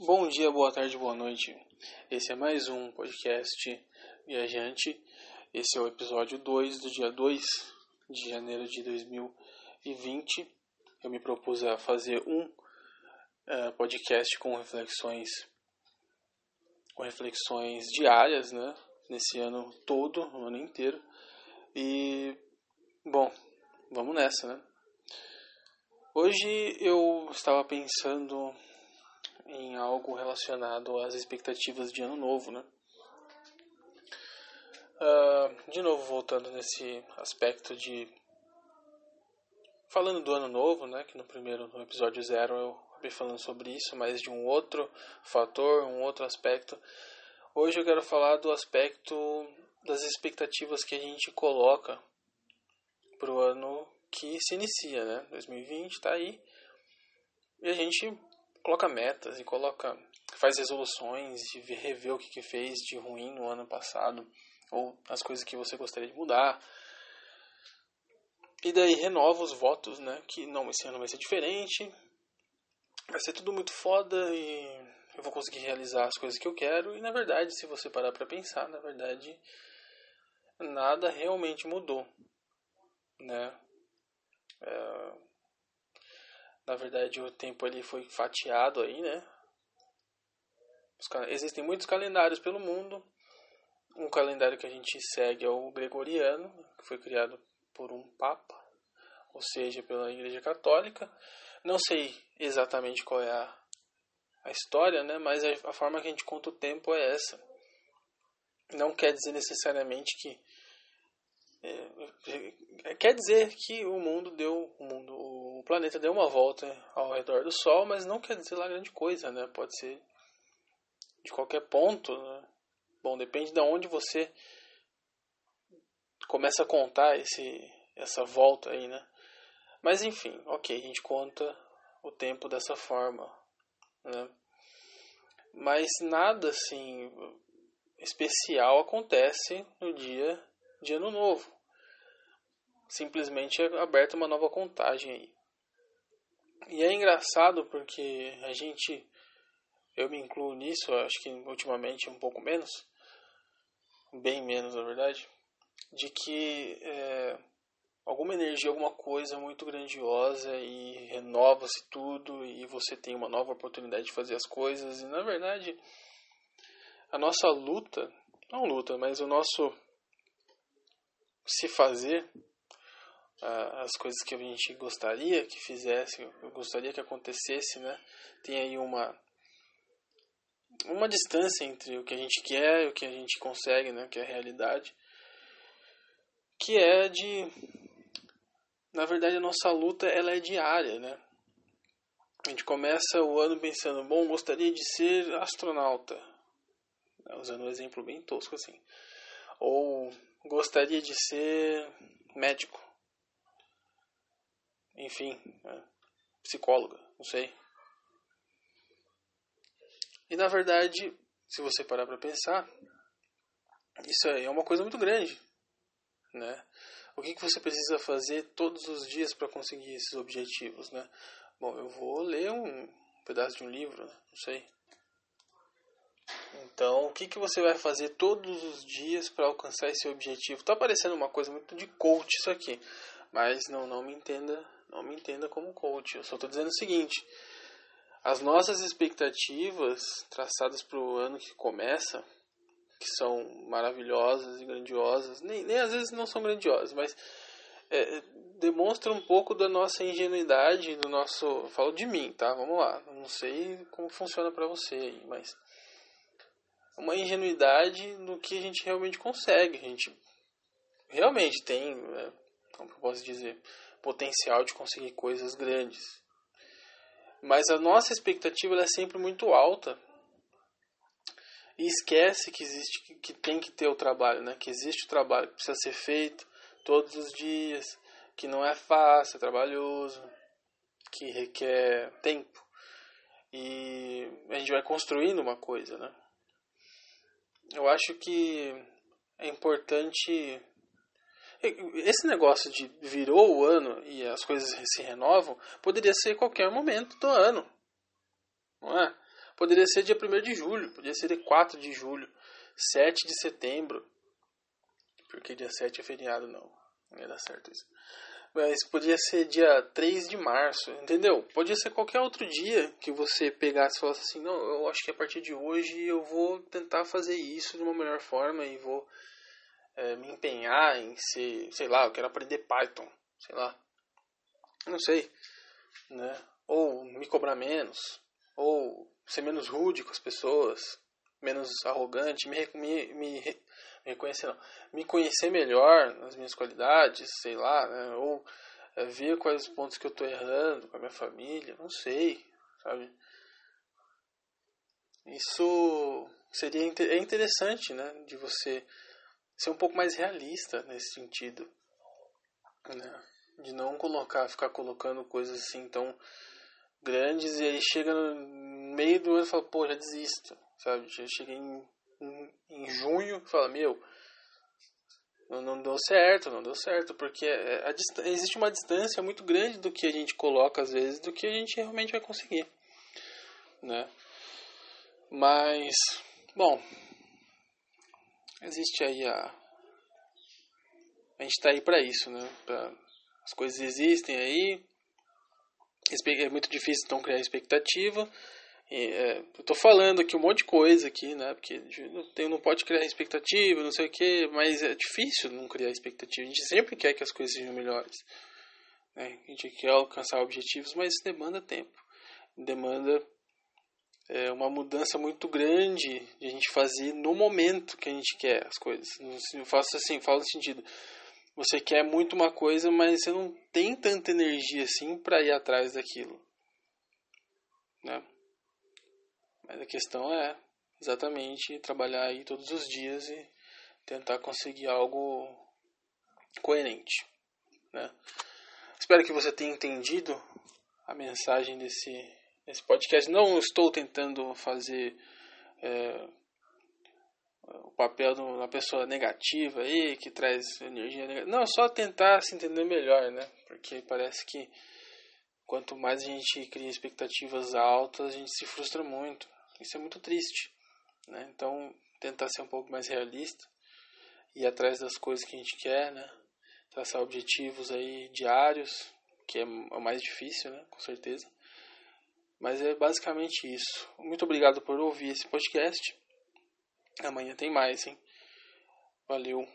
Bom dia, boa tarde, boa noite. Esse é mais um podcast viajante. Esse é o episódio 2 do dia 2 de janeiro de 2020. Eu me propus a fazer um uh, podcast com reflexões com reflexões diárias, né? Nesse ano todo, o ano inteiro. E bom, vamos nessa, né? Hoje eu estava pensando em algo relacionado às expectativas de ano novo, né? Uh, de novo, voltando nesse aspecto de. Falando do ano novo, né? Que no primeiro, no episódio zero, eu acabei falando sobre isso, mas de um outro fator, um outro aspecto. Hoje eu quero falar do aspecto das expectativas que a gente coloca para o ano que se inicia, né? 2020 está aí. E a gente coloca metas e coloca faz resoluções e rever o que, que fez de ruim no ano passado ou as coisas que você gostaria de mudar. E daí renova os votos, né? Que não, esse ano vai ser diferente. Vai ser tudo muito foda e eu vou conseguir realizar as coisas que eu quero. E na verdade, se você parar para pensar, na verdade, nada realmente mudou, né? É, na verdade, o tempo ali foi fatiado aí, né? Existem muitos calendários pelo mundo. Um calendário que a gente segue é o gregoriano, que foi criado por um papa, ou seja, pela Igreja Católica. Não sei exatamente qual é a, a história, né? Mas a, forma que a gente conta o tempo é essa. Não quer dizer necessariamente que é, quer dizer que o mundo deu o mundo o planeta deu uma volta ao redor do Sol mas não quer dizer lá grande coisa né? Pode ser de qualquer ponto né? bom depende de onde você começa a contar esse essa volta aí né? Mas enfim ok a gente conta o tempo dessa forma né? Mas nada assim especial acontece no dia de ano novo simplesmente é aberta uma nova contagem aí. E é engraçado porque a gente, eu me incluo nisso, acho que ultimamente um pouco menos, bem menos na verdade, de que é, alguma energia, alguma coisa muito grandiosa e renova-se tudo e você tem uma nova oportunidade de fazer as coisas e na verdade a nossa luta, não luta, mas o nosso se fazer as coisas que a gente gostaria que fizesse, eu gostaria que acontecesse, né? Tem aí uma uma distância entre o que a gente quer e o que a gente consegue, né? Que é a realidade, que é de, na verdade, a nossa luta ela é diária, né? A gente começa o ano pensando, bom, gostaria de ser astronauta, né? usando um exemplo bem tosco assim, ou gostaria de ser médico enfim, é, psicóloga, não sei. E na verdade, se você parar para pensar, isso é uma coisa muito grande, né? O que, que você precisa fazer todos os dias para conseguir esses objetivos, né? Bom, eu vou ler um pedaço de um livro, né? não sei. Então, o que, que você vai fazer todos os dias para alcançar esse objetivo? Tá parecendo uma coisa muito de coach isso aqui, mas não, não me entenda não me entenda como coach. Eu só estou dizendo o seguinte: as nossas expectativas traçadas para o ano que começa, que são maravilhosas e grandiosas, nem, nem às vezes não são grandiosas, mas é, demonstram um pouco da nossa ingenuidade, do nosso. Falo de mim, tá? Vamos lá. Não sei como funciona para você aí, mas uma ingenuidade no que a gente realmente consegue. A gente realmente tem, né, como eu posso dizer, potencial de conseguir coisas grandes. Mas a nossa expectativa é sempre muito alta. E esquece que existe que tem que ter o trabalho, né? Que existe o trabalho que precisa ser feito todos os dias, que não é fácil, é trabalhoso, que requer tempo. E a gente vai construindo uma coisa, né? Eu acho que é importante esse negócio de virou o ano e as coisas se renovam poderia ser qualquer momento do ano. Não é? Poderia ser dia 1 de julho, poderia ser dia 4 de julho, 7 de setembro. Porque dia 7 é feriado, não. Não ia dar certo isso. Mas podia ser dia 3 de março, entendeu? Podia ser qualquer outro dia que você pegasse e falasse assim, não, eu acho que a partir de hoje eu vou tentar fazer isso de uma melhor forma e vou é, me empenhar em ser, sei lá, eu quero aprender Python, sei lá. Não sei, né? Ou me cobrar menos, ou ser menos rude com as pessoas, menos arrogante, me, me, me, me reconhecer não, me conhecer melhor nas minhas qualidades, sei lá, né? ou é, ver quais os pontos que eu estou errando com a minha família, não sei, sabe? Isso seria é interessante, né, de você ser um pouco mais realista nesse sentido, né? De não colocar, ficar colocando coisas assim tão grandes e aí chega no meio do ano e fala, pô, já desisto, sabe? Já cheguei em, em, junho e fala, meu, não, não deu certo, não deu certo, porque é, a, existe uma distância muito grande do que a gente coloca às vezes do que a gente realmente vai conseguir, né? Mas, bom, existe aí a a gente está aí para isso, né? Pra, as coisas existem aí, é muito difícil então criar expectativa. E, é, eu tô falando aqui um monte de coisa aqui, né? Porque não, não pode criar expectativa, não sei o que, mas é difícil não criar expectativa. A gente sempre quer que as coisas sejam melhores. Né? A gente quer alcançar objetivos, mas isso demanda tempo. Demanda é, uma mudança muito grande de a gente fazer no momento que a gente quer as coisas. Eu faço assim, falo no sentido. Você quer muito uma coisa, mas você não tem tanta energia assim para ir atrás daquilo. Né? Mas a questão é exatamente trabalhar aí todos os dias e tentar conseguir algo coerente. Né? Espero que você tenha entendido a mensagem desse, desse podcast. Não estou tentando fazer é, o papel de uma pessoa negativa aí, que traz energia negativa. Não, só tentar se entender melhor, né? Porque parece que quanto mais a gente cria expectativas altas, a gente se frustra muito. Isso é muito triste, né? Então, tentar ser um pouco mais realista, ir atrás das coisas que a gente quer, né? Traçar objetivos aí diários, que é o mais difícil, né? Com certeza. Mas é basicamente isso. Muito obrigado por ouvir esse podcast. Amanhã tem mais, hein? Valeu.